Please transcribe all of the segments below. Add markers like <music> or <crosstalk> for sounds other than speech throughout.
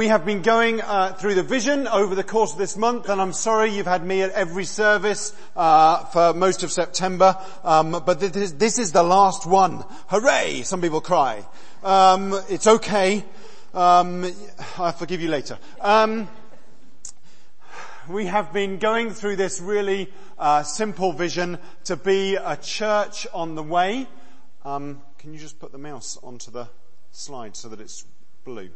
we have been going uh, through the vision over the course of this month, and I'm sorry you've had me at every service uh, for most of September, um, but this is, this is, the last one. Hooray! Some people cry. Um, it's okay. Um, I'll forgive you later. Um, we have been going through this really uh, simple vision to be a church on the way. Um, can you just put the mouse onto the slide so that it's blue?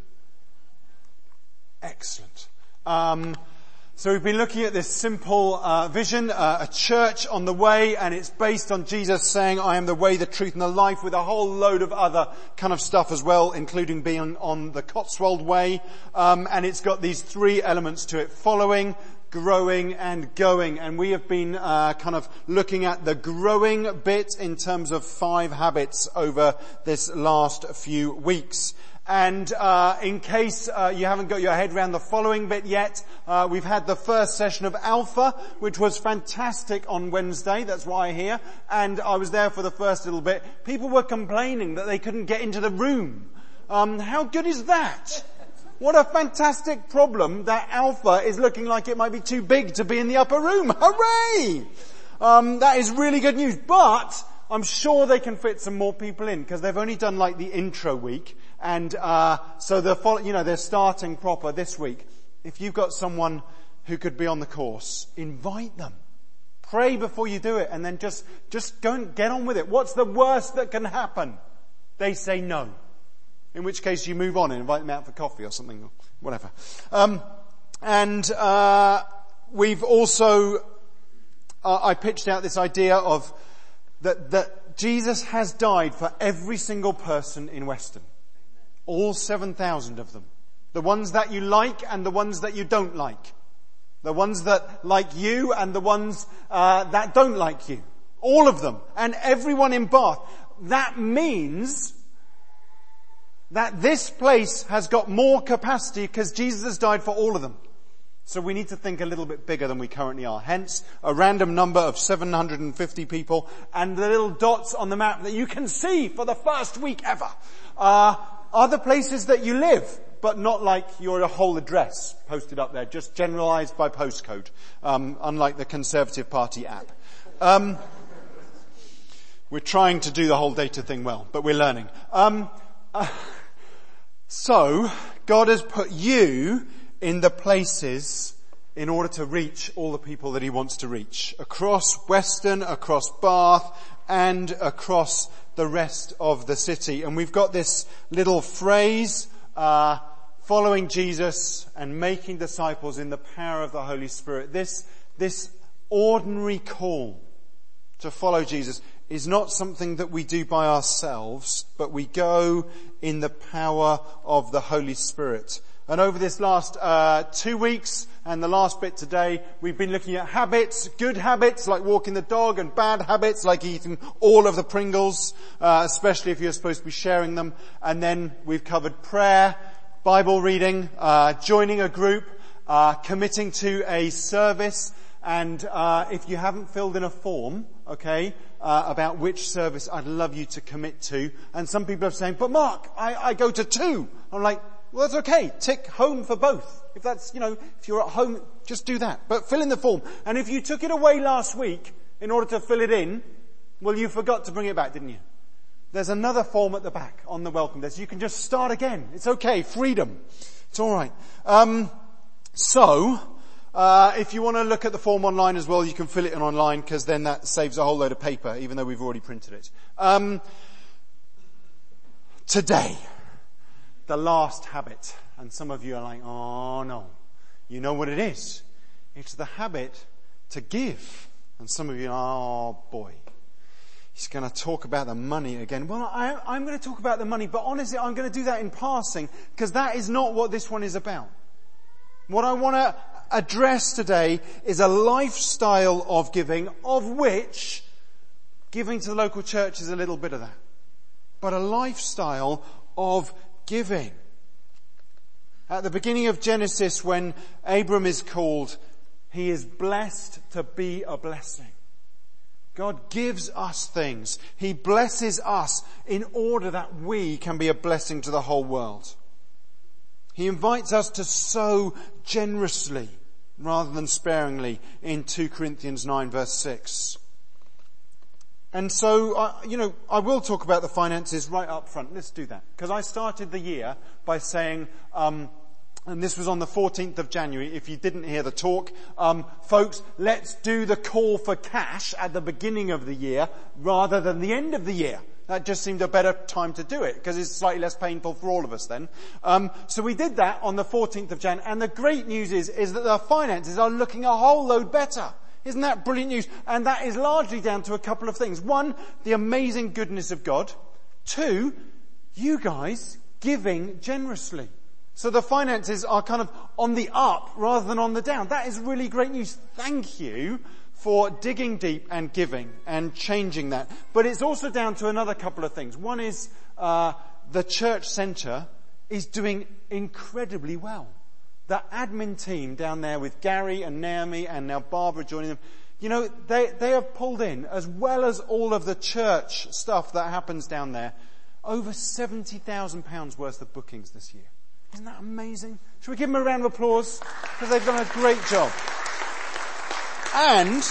Excellent. Um, so we've been looking at this simple uh, vision, uh, a church on the way, and it's based on Jesus saying, "I am the way, the truth, and the life," with a whole load of other kind of stuff as well, including being on the Cotswold way. Um, and it's got these three elements to it: following, growing, and going. And we have been uh, kind of looking at the growing bit in terms of five habits over this last few weeks. And uh, in case uh, you haven't got your head around the following bit yet, uh, we've had the first session of Alpha, which was fantastic on Wednesday. That's why I'm here. And I was there for the first little bit. People were complaining that they couldn't get into the room. Um, how good is that? What a fantastic problem that Alpha is looking like it might be too big to be in the upper room. <laughs> Hooray! Um, that is really good news. But I'm sure they can fit some more people in because they've only done like the intro week and uh, so they're, you know, they're starting proper this week. If you've got someone who could be on the course, invite them. Pray before you do it and then just, just go and get on with it. What's the worst that can happen? They say no. In which case you move on and invite them out for coffee or something, or whatever. Um, and uh, we've also, uh, I pitched out this idea of that, that Jesus has died for every single person in Weston. All 7,000 of them. The ones that you like and the ones that you don't like. The ones that like you and the ones uh, that don't like you. All of them. And everyone in Bath. That means that this place has got more capacity because Jesus has died for all of them. So we need to think a little bit bigger than we currently are. Hence, a random number of 750 people and the little dots on the map that you can see for the first week ever are the places that you live, but not like your whole address posted up there, just generalized by postcode, um, unlike the Conservative Party app. Um, we're trying to do the whole data thing well, but we're learning. Um, uh, so, God has put you in the places in order to reach all the people that He wants to reach. Across Weston, across Bath, and across the rest of the city. And we've got this little phrase, uh, following Jesus and making disciples in the power of the Holy Spirit. This, this ordinary call to follow Jesus is not something that we do by ourselves, but we go in the power of the Holy Spirit. And over this last uh, two weeks and the last bit today, we've been looking at habits, good habits like walking the dog, and bad habits like eating all of the Pringles, uh, especially if you're supposed to be sharing them. And then we've covered prayer, Bible reading, uh, joining a group, uh, committing to a service, and uh, if you haven't filled in a form, okay, uh, about which service I'd love you to commit to, and some people are saying, "But Mark, I, I go to two. I'm like, well, that's okay. Tick home for both. If that's, you know, if you're at home, just do that. But fill in the form. And if you took it away last week in order to fill it in, well, you forgot to bring it back, didn't you? There's another form at the back on the welcome desk. You can just start again. It's okay. Freedom. It's alright. Um, so, uh, if you want to look at the form online as well, you can fill it in online because then that saves a whole load of paper, even though we've already printed it. Um, today, the last habit. And some of you are like, oh no. You know what it is. It's the habit to give. And some of you are, oh boy. He's going to talk about the money again. Well, I, I'm going to talk about the money, but honestly, I'm going to do that in passing because that is not what this one is about. What I want to address today is a lifestyle of giving, of which giving to the local church is a little bit of that. But a lifestyle of giving. At the beginning of Genesis, when Abram is called, he is blessed to be a blessing. God gives us things. He blesses us in order that we can be a blessing to the whole world. He invites us to sow generously rather than sparingly in 2 Corinthians 9 verse 6. And so, uh, you know, I will talk about the finances right up front. Let's do that. Because I started the year by saying, um, and this was on the 14th of January, if you didn't hear the talk, um, folks, let's do the call for cash at the beginning of the year rather than the end of the year. That just seemed a better time to do it because it's slightly less painful for all of us then. Um, so we did that on the 14th of Jan, and the great news is is that our finances are looking a whole load better. Isn't that brilliant news? And that is largely down to a couple of things. One, the amazing goodness of God. Two, you guys giving generously. So the finances are kind of on the up rather than on the down. That is really great news. Thank you for digging deep and giving and changing that. But it's also down to another couple of things. One is uh, the church centre is doing incredibly well. The admin team down there with Gary and Naomi and now Barbara joining them, you know, they, they have pulled in, as well as all of the church stuff that happens down there, over £70,000 worth of bookings this year. Isn't that amazing? Should we give them a round of applause? Because they've done a great job. And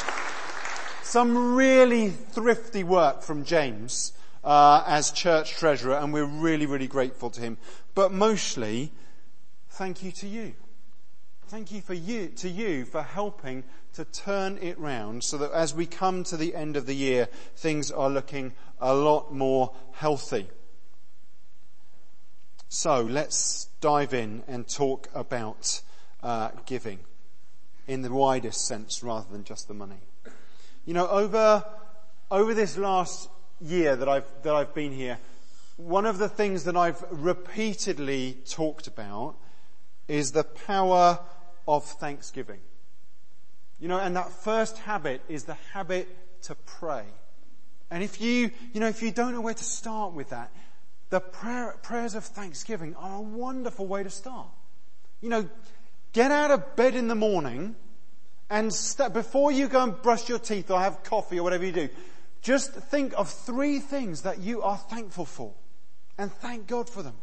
some really thrifty work from James uh, as church treasurer, and we're really, really grateful to him. But mostly, thank you to you. Thank you for you, to you for helping to turn it round so that as we come to the end of the year, things are looking a lot more healthy. So let's dive in and talk about uh, giving in the widest sense rather than just the money. You know, over, over this last year that I've, that I've been here, one of the things that I've repeatedly talked about is the power of thanksgiving. You know, and that first habit is the habit to pray. And if you, you know, if you don't know where to start with that, the prayer, prayers of thanksgiving are a wonderful way to start. You know, get out of bed in the morning and st- before you go and brush your teeth or have coffee or whatever you do, just think of three things that you are thankful for and thank God for them.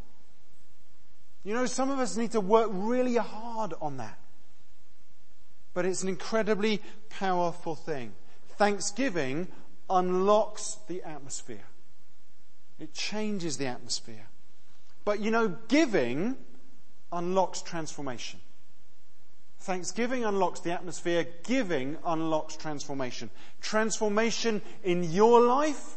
You know, some of us need to work really hard on that. But it's an incredibly powerful thing. Thanksgiving unlocks the atmosphere. It changes the atmosphere. But you know, giving unlocks transformation. Thanksgiving unlocks the atmosphere. Giving unlocks transformation. Transformation in your life,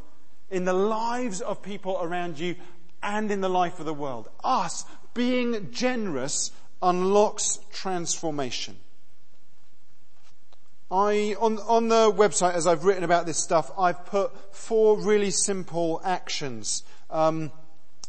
in the lives of people around you, and in the life of the world. Us being generous unlocks transformation. I, on, on the website, as I've written about this stuff, I've put four really simple actions. Um,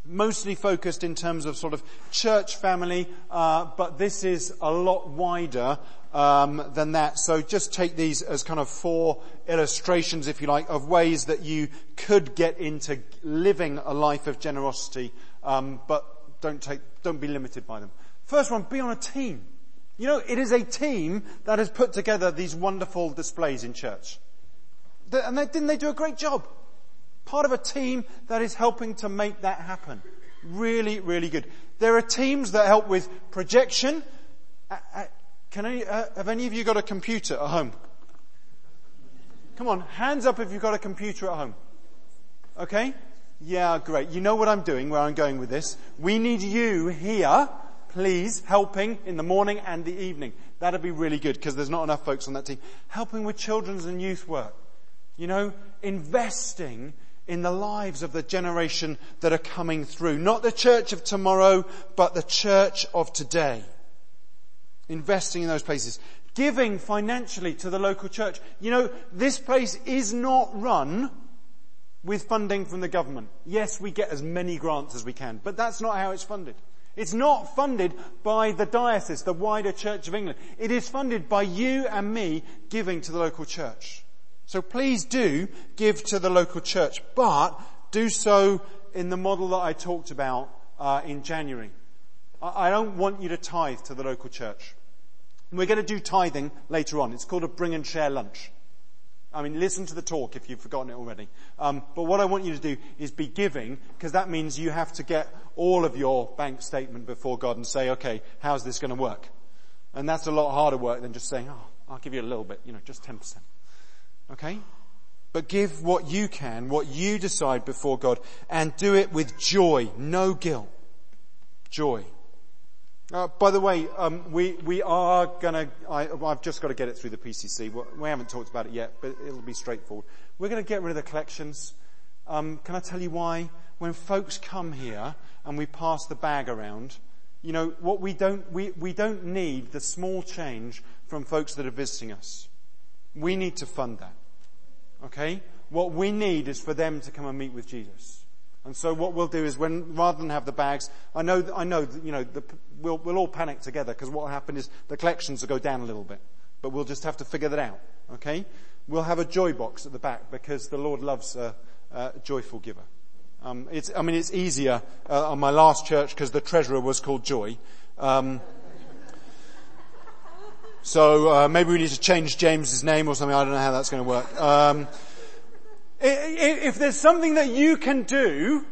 mostly focused in terms of sort of church family, uh, but this is a lot wider um, than that. So just take these as kind of four illustrations, if you like, of ways that you could get into living a life of generosity, um, but don't take, don't be limited by them. First one, be on a team. You know, it is a team that has put together these wonderful displays in church. And they, didn't they do a great job? Part of a team that is helping to make that happen. Really, really good. There are teams that help with projection. Uh, uh, can any, uh, have any of you got a computer at home? Come on, hands up if you've got a computer at home. Okay? Yeah, great. You know what I'm doing, where I'm going with this. We need you here please, helping in the morning and the evening. That'd be really good because there's not enough folks on that team. Helping with children's and youth work. You know, investing in the lives of the generation that are coming through. Not the church of tomorrow, but the church of today. Investing in those places. Giving financially to the local church. You know, this place is not run with funding from the government. Yes, we get as many grants as we can, but that's not how it's funded. It's not funded by the diocese, the wider Church of England. It is funded by you and me giving to the local church. So please do give to the local church, but do so in the model that I talked about uh, in January. I, I don't want you to tithe to the local church. We're going to do tithing later on. It's called a bring and share lunch. I mean, listen to the talk if you've forgotten it already. Um, but what I want you to do is be giving, because that means you have to get all of your bank statement before God and say, okay, how's this going to work? And that's a lot harder work than just saying, oh, I'll give you a little bit, you know, just 10%. Okay? But give what you can, what you decide before God, and do it with joy, no guilt. Joy. Uh, by the way, um, we we are gonna. I, have just got to get it through the PCC. We haven't talked about it yet, but it'll be straightforward. We're going to get rid of the collections. Um, can I tell you why? When folks come here and we pass the bag around, you know what we don't we we don't need the small change from folks that are visiting us. We need to fund that. Okay. What we need is for them to come and meet with Jesus. And so what we'll do is when, rather than have the bags, I know, I know, you know, the, we'll, we'll all panic together because what will happen is the collections will go down a little bit. But we'll just have to figure that out. Okay? We'll have a joy box at the back because the Lord loves a, a joyful giver. Um, it's, I mean, it's easier uh, on my last church because the treasurer was called Joy. Um, so uh, maybe we need to change James's name or something. I don't know how that's going to work. Um, if there's something that you can do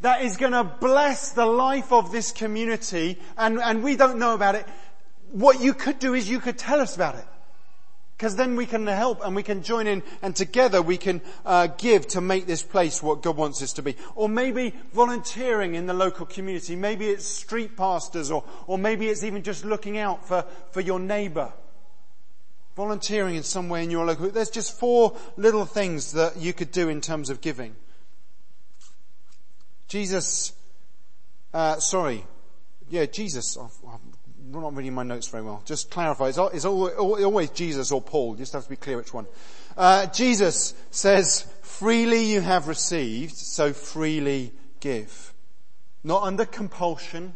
that is going to bless the life of this community and, and we don't know about it, what you could do is you could tell us about it. Because then we can help and we can join in and together we can uh, give to make this place what God wants us to be. Or maybe volunteering in the local community. Maybe it's street pastors or, or maybe it's even just looking out for, for your neighbor volunteering in some way in your local, there's just four little things that you could do in terms of giving. Jesus, uh, sorry, yeah, Jesus, I'm not reading my notes very well. Just clarify, it's, it's always Jesus or Paul, you just have to be clear which one. Uh, Jesus says, freely you have received, so freely give. Not under compulsion,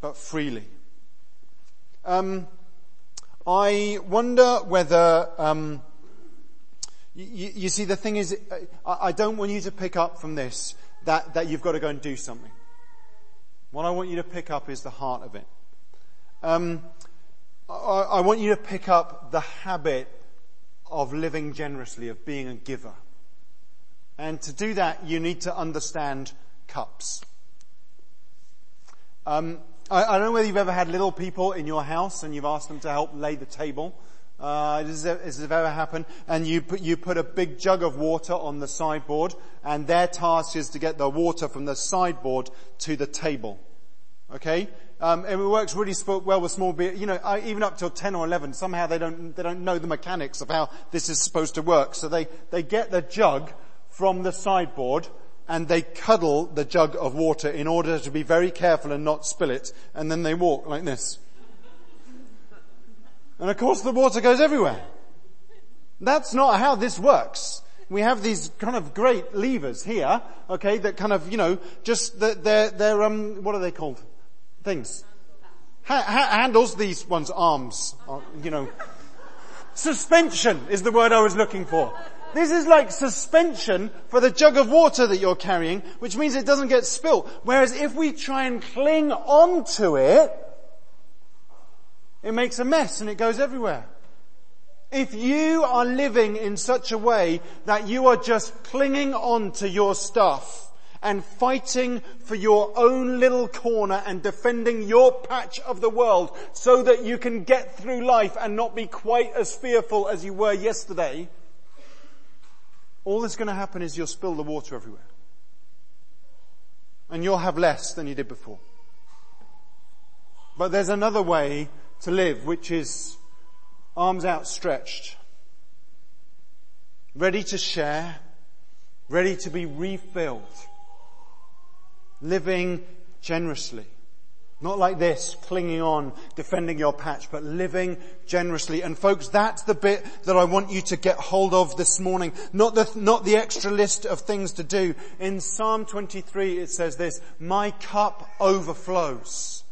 but freely. Um, I wonder whether, um, you, you, see, the thing is, I, I, don't want you to pick up from this that, that you've got to go and do something. What I want you to pick up is the heart of it. Um, I, I want you to pick up the habit of living generously, of being a giver. And to do that, you need to understand cups. Um, I, I, don't know whether you've ever had little people in your house and you've asked them to help lay the table. Uh, this, has ever happened? And you put, you put a big jug of water on the sideboard and their task is to get the water from the sideboard to the table. Okay? Um, it works really well with small beer, you know, even up till 10 or 11, somehow they don't, they don't know the mechanics of how this is supposed to work. So they, they get the jug from the sideboard and they cuddle the jug of water in order to be very careful and not spill it, and then they walk like this. And of course the water goes everywhere. That's not how this works. We have these kind of great levers here, okay, that kind of, you know, just, they're, they're, um, what are they called? Things. Ha- ha- handles, these ones, arms, uh, you know. Suspension is the word I was looking for. This is like suspension for the jug of water that you're carrying, which means it doesn't get spilt. Whereas if we try and cling onto it, it makes a mess and it goes everywhere. If you are living in such a way that you are just clinging on to your stuff and fighting for your own little corner and defending your patch of the world so that you can get through life and not be quite as fearful as you were yesterday, all that's going to happen is you'll spill the water everywhere. And you'll have less than you did before. But there's another way to live, which is arms outstretched, ready to share, ready to be refilled, living generously. Not like this, clinging on, defending your patch, but living generously. And folks, that's the bit that I want you to get hold of this morning. Not the, not the extra list of things to do. In Psalm 23 it says this, my cup overflows.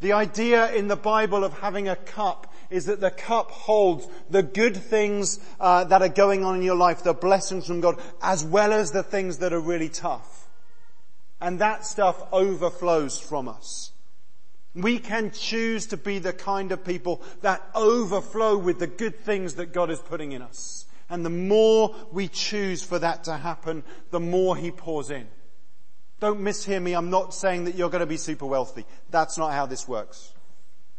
The idea in the Bible of having a cup is that the cup holds the good things uh, that are going on in your life, the blessings from God, as well as the things that are really tough. And that stuff overflows from us. We can choose to be the kind of people that overflow with the good things that God is putting in us. And the more we choose for that to happen, the more He pours in. Don't mishear me. I'm not saying that you're going to be super wealthy. That's not how this works.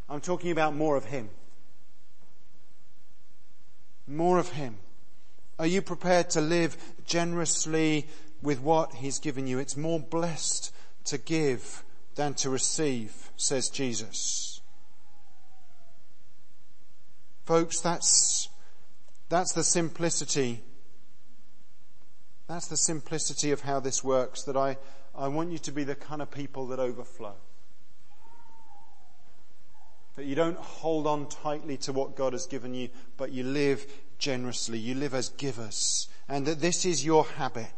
I'm talking about more of Him. More of Him. Are you prepared to live generously with what He's given you? It's more blessed to give than to receive, says Jesus. Folks, that's, that's the simplicity. That's the simplicity of how this works, that I, I want you to be the kind of people that overflow. That you don't hold on tightly to what God has given you, but you live generously. You live as givers. And that this is your habit.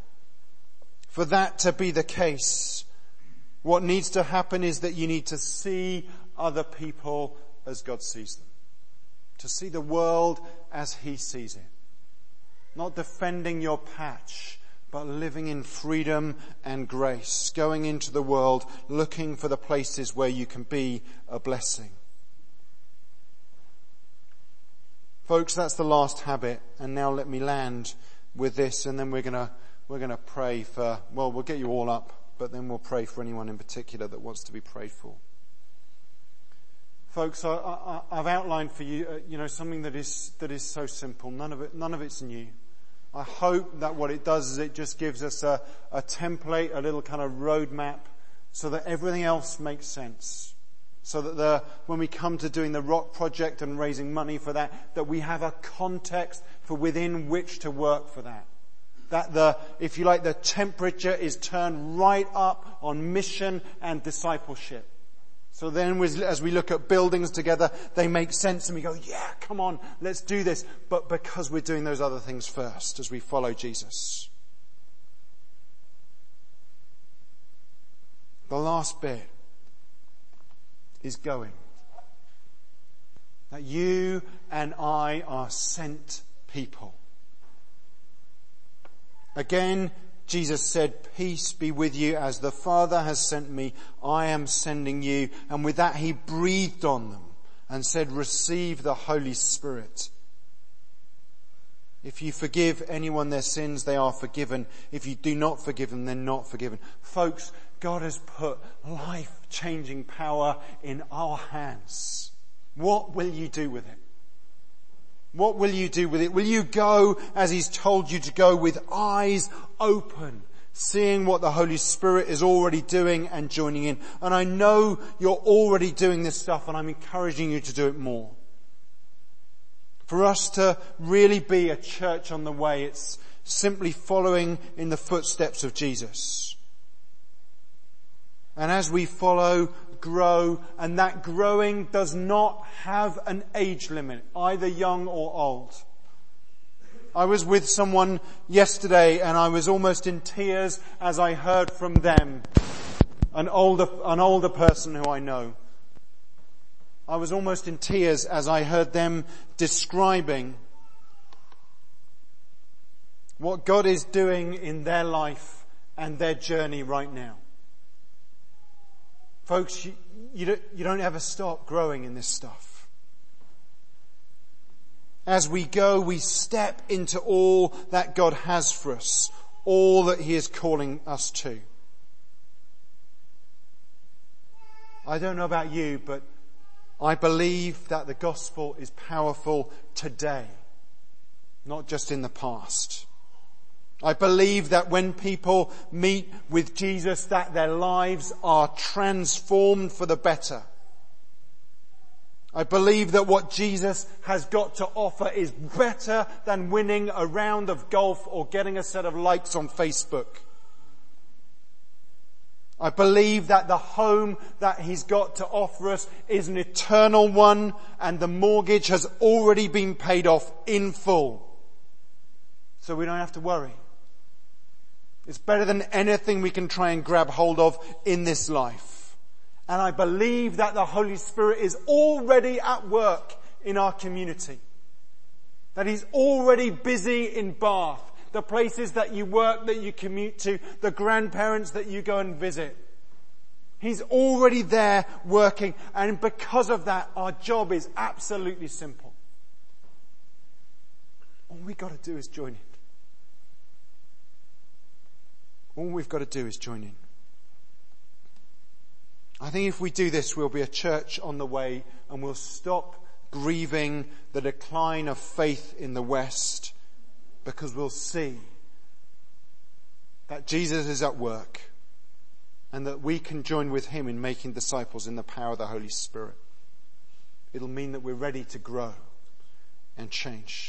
For that to be the case, what needs to happen is that you need to see other people as God sees them. To see the world as He sees it. Not defending your patch, but living in freedom and grace. Going into the world looking for the places where you can be a blessing. Folks, that's the last habit. And now let me land with this and then we're gonna, we're gonna pray for, well, we'll get you all up, but then we'll pray for anyone in particular that wants to be prayed for. Folks, I, have outlined for you, uh, you know, something that is, that is so simple. None of it, none of it's new. I hope that what it does is it just gives us a, a template, a little kind of roadmap so that everything else makes sense so that the, when we come to doing the rock project and raising money for that, that we have a context for within which to work for that. That the, if you like, the temperature is turned right up on mission and discipleship. So then as we look at buildings together, they make sense and we go, yeah, come on, let's do this. But because we're doing those other things first as we follow Jesus. The last bit is going. That you and I are sent people. Again, Jesus said, peace be with you as the Father has sent me, I am sending you. And with that he breathed on them and said, receive the Holy Spirit. If you forgive anyone their sins, they are forgiven. If you do not forgive them, they're not forgiven. Folks, God has put life changing power in our hands. What will you do with it? What will you do with it? Will you go as He's told you to go with eyes open, seeing what the Holy Spirit is already doing and joining in? And I know you're already doing this stuff and I'm encouraging you to do it more. For us to really be a church on the way, it's simply following in the footsteps of Jesus. And as we follow, grow, and that growing does not have an age limit, either young or old. I was with someone yesterday and I was almost in tears as I heard from them, an older, an older person who I know. I was almost in tears as I heard them describing what God is doing in their life and their journey right now. Folks, you, you, don't, don't ever stop growing in this stuff. As we go, we step into all that God has for us, all that He is calling us to. I don't know about you, but I believe that the gospel is powerful today, not just in the past. I believe that when people meet with Jesus that their lives are transformed for the better. I believe that what Jesus has got to offer is better than winning a round of golf or getting a set of likes on Facebook. I believe that the home that he's got to offer us is an eternal one and the mortgage has already been paid off in full. So we don't have to worry. It's better than anything we can try and grab hold of in this life. And I believe that the Holy Spirit is already at work in our community. That He's already busy in Bath, the places that you work, that you commute to, the grandparents that you go and visit. He's already there working and because of that our job is absolutely simple. All we've got to do is join in. All we've got to do is join in. I think if we do this, we'll be a church on the way and we'll stop grieving the decline of faith in the West because we'll see that Jesus is at work and that we can join with him in making disciples in the power of the Holy Spirit. It'll mean that we're ready to grow and change.